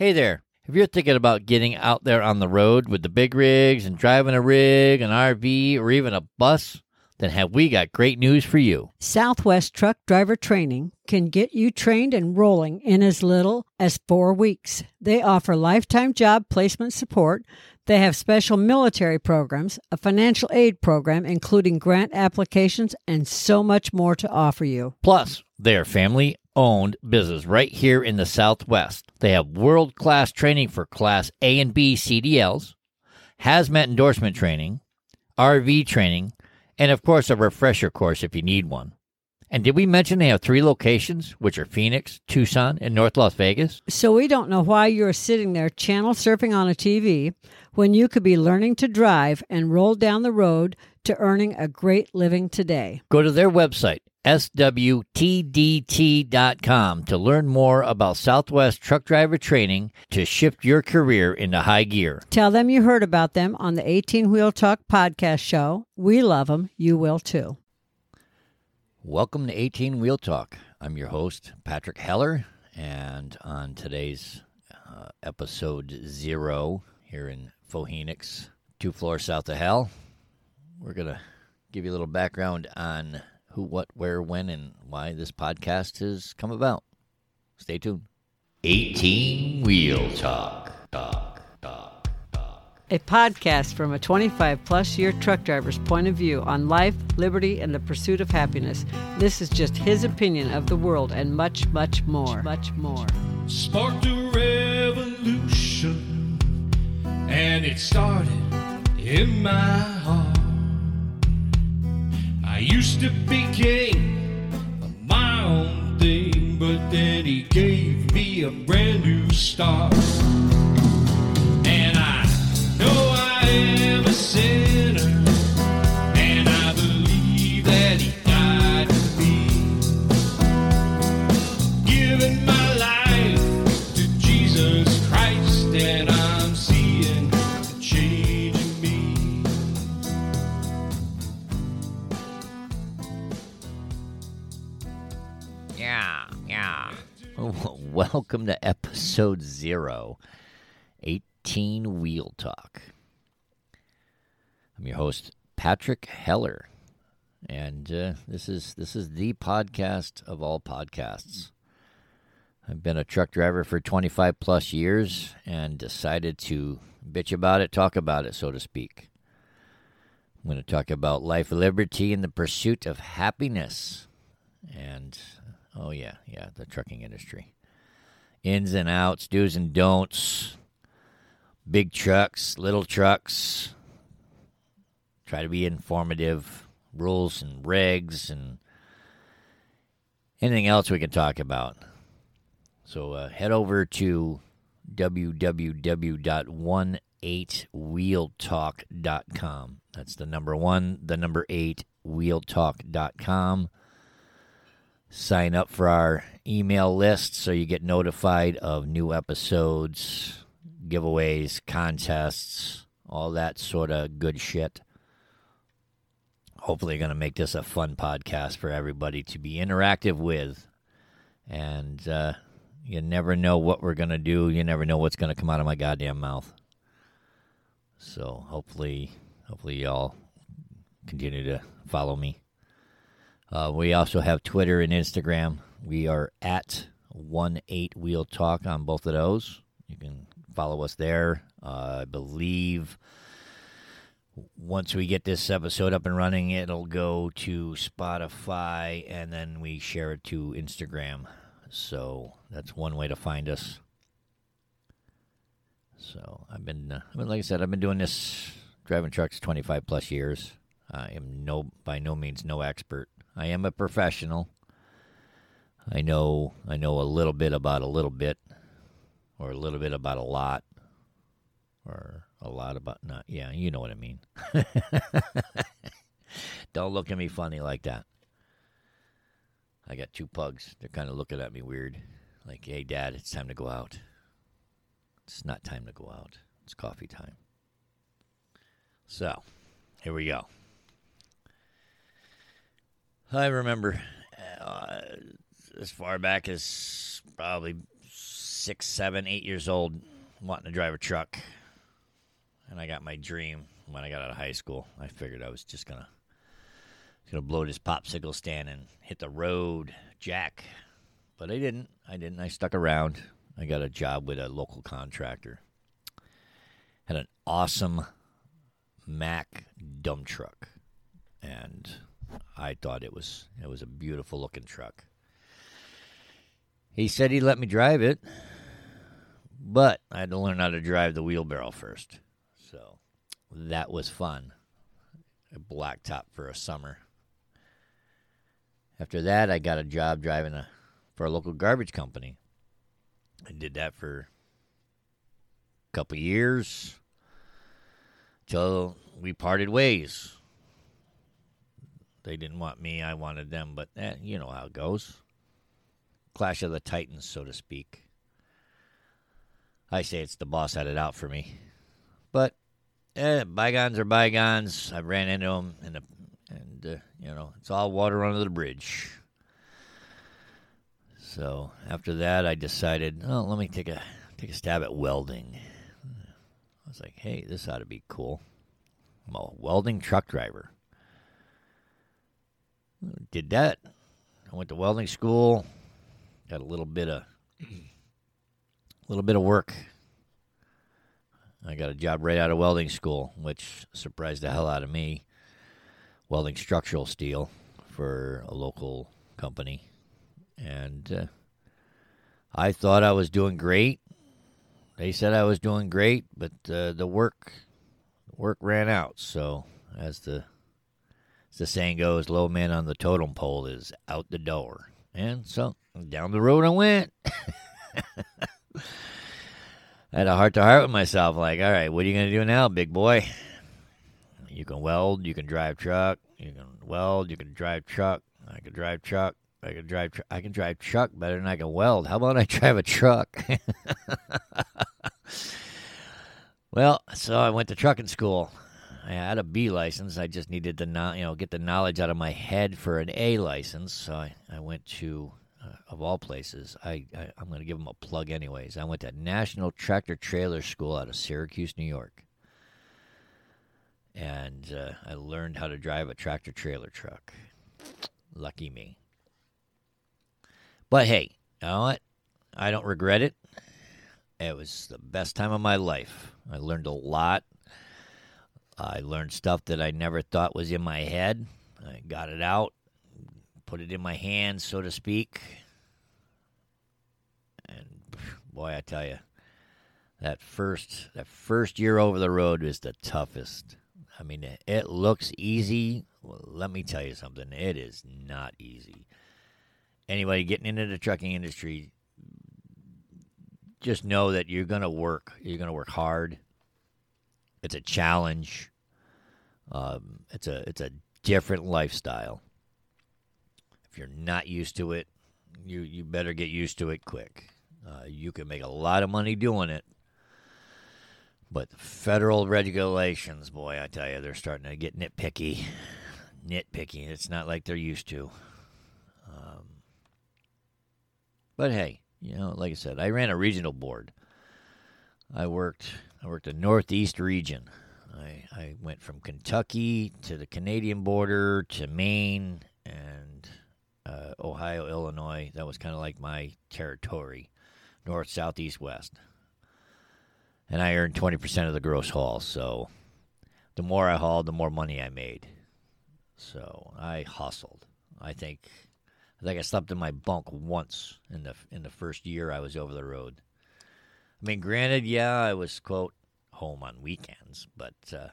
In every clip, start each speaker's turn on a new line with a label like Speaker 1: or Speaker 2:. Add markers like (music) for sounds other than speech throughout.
Speaker 1: Hey there. If you're thinking about getting out there on the road with the big rigs and driving a rig, an RV, or even a bus, then have we got great news for you.
Speaker 2: Southwest Truck Driver Training can get you trained and rolling in as little as four weeks. They offer lifetime job placement support. They have special military programs, a financial aid program, including grant applications, and so much more to offer you.
Speaker 1: Plus, they're family owned business right here in the Southwest. They have world class training for Class A and B CDLs, hazmat endorsement training, RV training, and of course, a refresher course if you need one. And did we mention they have three locations, which are Phoenix, Tucson, and North Las Vegas?
Speaker 2: So we don't know why you're sitting there channel surfing on a TV when you could be learning to drive and roll down the road to earning a great living today.
Speaker 1: Go to their website, swtdt.com, to learn more about Southwest truck driver training to shift your career into high gear.
Speaker 2: Tell them you heard about them on the 18 Wheel Talk podcast show. We love them. You will too.
Speaker 1: Welcome to 18 Wheel Talk. I'm your host, Patrick Heller, and on today's uh, episode zero here in Phoenix, two floors south of hell, we're going to give you a little background on who, what, where, when, and why this podcast has come about. Stay tuned. 18 Wheel Talk. Talk, talk, talk.
Speaker 2: A podcast from a 25 plus year truck driver's point of view on life, liberty, and the pursuit of happiness. This is just his opinion of the world and much, much more. Much more.
Speaker 3: sparked a revolution, and it started in my heart. I used to be king of my own thing, but then he gave me a brand new start.
Speaker 1: Welcome to episode zero, 18 Wheel Talk. I'm your host, Patrick Heller, and uh, this is this is the podcast of all podcasts. I've been a truck driver for 25 plus years and decided to bitch about it, talk about it, so to speak. I'm going to talk about life, liberty, and the pursuit of happiness. And oh, yeah, yeah, the trucking industry. Ins and outs, do's and don'ts, big trucks, little trucks. Try to be informative, rules and regs, and anything else we can talk about. So uh, head over to www.18wheeltalk.com. That's the number one, the number eight, wheeltalk.com. Sign up for our email list so you get notified of new episodes, giveaways, contests, all that sort of good shit. Hopefully, going to make this a fun podcast for everybody to be interactive with. And uh, you never know what we're going to do. You never know what's going to come out of my goddamn mouth. So hopefully, hopefully y'all continue to follow me. Uh, we also have Twitter and Instagram. We are at one eight wheel talk on both of those. You can follow us there. Uh, I believe once we get this episode up and running, it'll go to Spotify and then we share it to Instagram. So that's one way to find us. So I've been, uh, I mean, like I said, I've been doing this driving trucks 25 plus years. I am no, by no means, no expert. I am a professional. I know, I know a little bit about a little bit, or a little bit about a lot, or a lot about not. Yeah, you know what I mean. (laughs) Don't look at me funny like that. I got two pugs. They're kind of looking at me weird. Like, hey, Dad, it's time to go out. It's not time to go out. It's coffee time. So, here we go. I remember uh, as far back as probably six, seven, eight years old, wanting to drive a truck, and I got my dream when I got out of high school. I figured I was just gonna gonna blow this popsicle stand and hit the road, Jack. But I didn't. I didn't. I stuck around. I got a job with a local contractor. Had an awesome Mack dump truck, and I thought it was it was a beautiful looking truck. He said he'd let me drive it, but I had to learn how to drive the wheelbarrow first. So that was fun. A blacktop for a summer. After that, I got a job driving a for a local garbage company. I did that for a couple years till we parted ways. They didn't want me, I wanted them, but eh, you know how it goes. Clash of the Titans, so to speak. I say it's the boss had it out for me. But eh, bygones are bygones. I ran into them, and, the, and uh, you know, it's all water under the bridge. So after that, I decided, oh, let me take a take a stab at welding. I was like, hey, this ought to be cool. I'm a welding truck driver. Did that. I went to welding school. Got a little bit of a little bit of work. I got a job right out of welding school, which surprised the hell out of me. Welding structural steel for a local company, and uh, I thought I was doing great. They said I was doing great, but uh, the work work ran out. So, as the as the saying goes, low man on the totem pole is out the door. And so down the road I went. (laughs) I had a heart to heart with myself, like, all right, what are you gonna do now, big boy? You can weld, you can drive truck, you can weld, you can drive truck. I can drive truck. I can drive. I can drive truck better than I can weld. How about I drive a truck? (laughs) well, so I went to trucking school. I had a B license. I just needed to, know, you know, get the knowledge out of my head for an A license. So I, I went to, uh, of all places, I, I I'm going to give them a plug anyways. I went to National Tractor Trailer School out of Syracuse, New York, and uh, I learned how to drive a tractor trailer truck. Lucky me. But hey, you know what? I don't regret it. It was the best time of my life. I learned a lot. I learned stuff that I never thought was in my head. I got it out, put it in my hands, so to speak. And boy, I tell you, that first that first year over the road is the toughest. I mean, it looks easy. Well, let me tell you something. It is not easy. Anybody getting into the trucking industry, just know that you're going to work. You're going to work hard. It's a challenge. Um, it's a it's a different lifestyle. If you're not used to it, you you better get used to it quick. Uh, you can make a lot of money doing it, but federal regulations, boy, I tell you, they're starting to get nitpicky. Nitpicky. It's not like they're used to. Um, but hey, you know, like I said, I ran a regional board. I worked I worked the Northeast region. I, I went from Kentucky to the Canadian border to Maine and uh, Ohio, Illinois. That was kind of like my territory, north, south, east, west. And I earned 20% of the gross haul. So the more I hauled, the more money I made. So I hustled. I think I think I slept in my bunk once in the in the first year I was over the road. I mean, granted, yeah, I was quote home on weekends, but uh,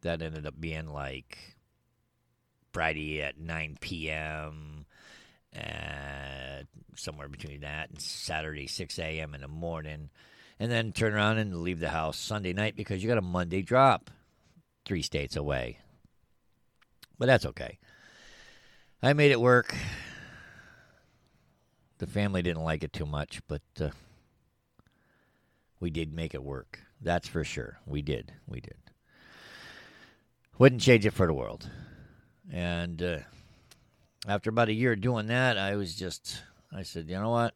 Speaker 1: that ended up being like Friday at 9 p.m. Uh, somewhere between that and Saturday 6 a.m. in the morning, and then turn around and leave the house Sunday night because you got a Monday drop, three states away. But that's okay. I made it work. The family didn't like it too much, but uh, we did make it work. That's for sure. We did. We did. Wouldn't change it for the world. And uh, after about a year doing that, I was just, I said, you know what?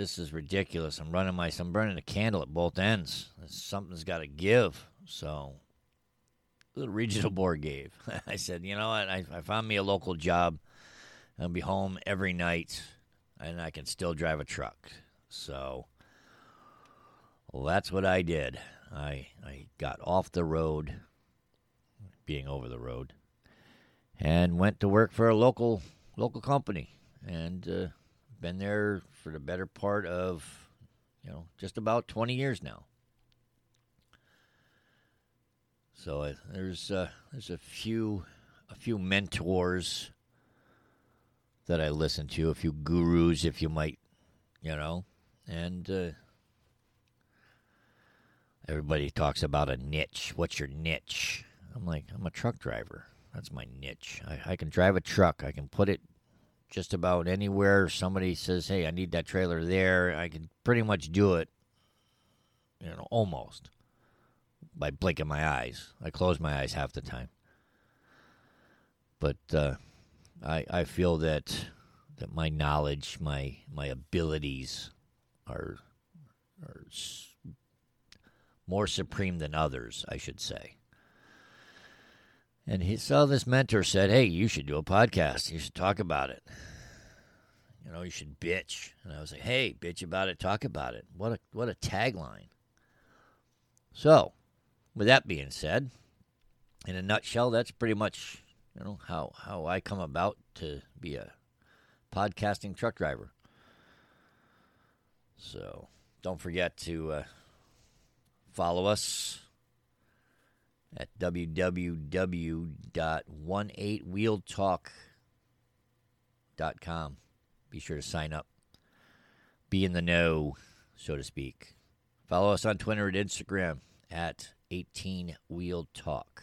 Speaker 1: this is ridiculous. I'm running my, I'm burning a candle at both ends. Something's got to give. So the regional (laughs) board gave. (laughs) I said, you know what? I, I found me a local job. I'll be home every night, and I can still drive a truck. So, well, that's what I did. I I got off the road, being over the road, and went to work for a local local company, and uh, been there for the better part of, you know, just about twenty years now. So uh, there's uh, there's a few a few mentors that I listen to, a few gurus, if you might, you know, and uh, everybody talks about a niche. What's your niche? I'm like, I'm a truck driver. That's my niche. I, I can drive a truck. I can put it just about anywhere. Somebody says, "Hey, I need that trailer there." I can pretty much do it. You know, almost by blinking my eyes. I close my eyes half the time. But uh, I I feel that that my knowledge, my my abilities, are are more supreme than others, I should say. And he saw this mentor said, "Hey, you should do a podcast. You should talk about it. You know, you should bitch." And I was like, "Hey, bitch about it. Talk about it. What a what a tagline." So, with that being said, in a nutshell, that's pretty much you know how how I come about to be a podcasting truck driver. So don't forget to uh, follow us at www.18wheeltalk.com. Be sure to sign up. Be in the know, so to speak. Follow us on Twitter and Instagram at 18 Wheel Talk.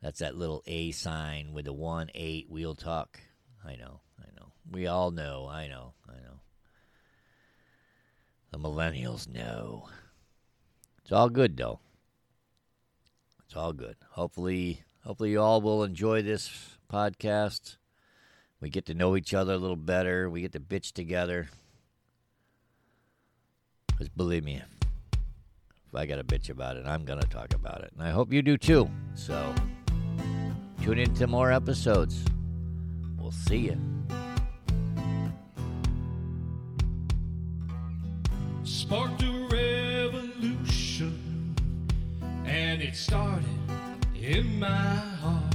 Speaker 1: That's that little A sign with the 1 8 Wheel Talk. I know, I know. We all know, I know, I know. The millennials know. It's all good, though. It's all good. Hopefully, hopefully you all will enjoy this podcast. We get to know each other a little better. We get to bitch together. Because believe me, if I got a bitch about it, I'm going to talk about it. And I hope you do too. So tune in to more episodes. We'll see you.
Speaker 3: sparked and it started in my heart.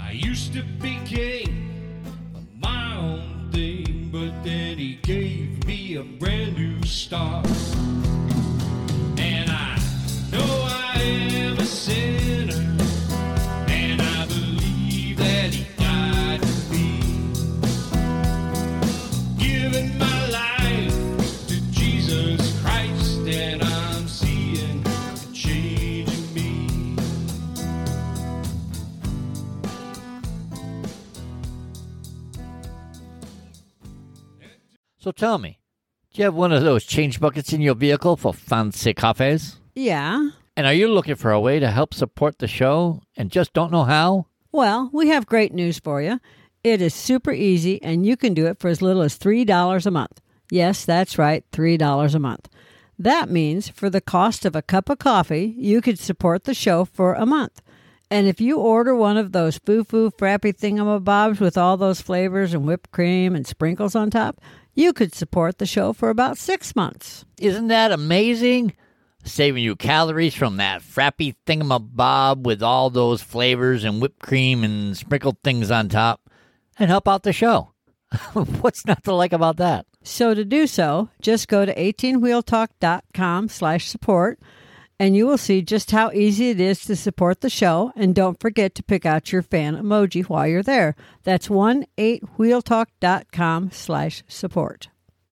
Speaker 3: I used to be king of my own thing, but then he gave me a brand new start.
Speaker 1: Tell me, do you have one of those change buckets in your vehicle for fancy cafes?
Speaker 2: Yeah.
Speaker 1: And are you looking for a way to help support the show and just don't know how?
Speaker 2: Well, we have great news for you. It is super easy, and you can do it for as little as $3 a month. Yes, that's right, $3 a month. That means for the cost of a cup of coffee, you could support the show for a month. And if you order one of those foo foo frappy thingamabobs with all those flavors and whipped cream and sprinkles on top, you could support the show for about six months.
Speaker 1: Isn't that amazing? Saving you calories from that frappy thingamabob with all those flavors and whipped cream and sprinkled things on top and help out the show. (laughs) What's not to like about that?
Speaker 2: So to do so, just go to 18wheeltalk.com slash support and you will see just how easy it is to support the show. And don't forget to pick out your fan emoji while you're there. That's 18wheeltalk.com slash support.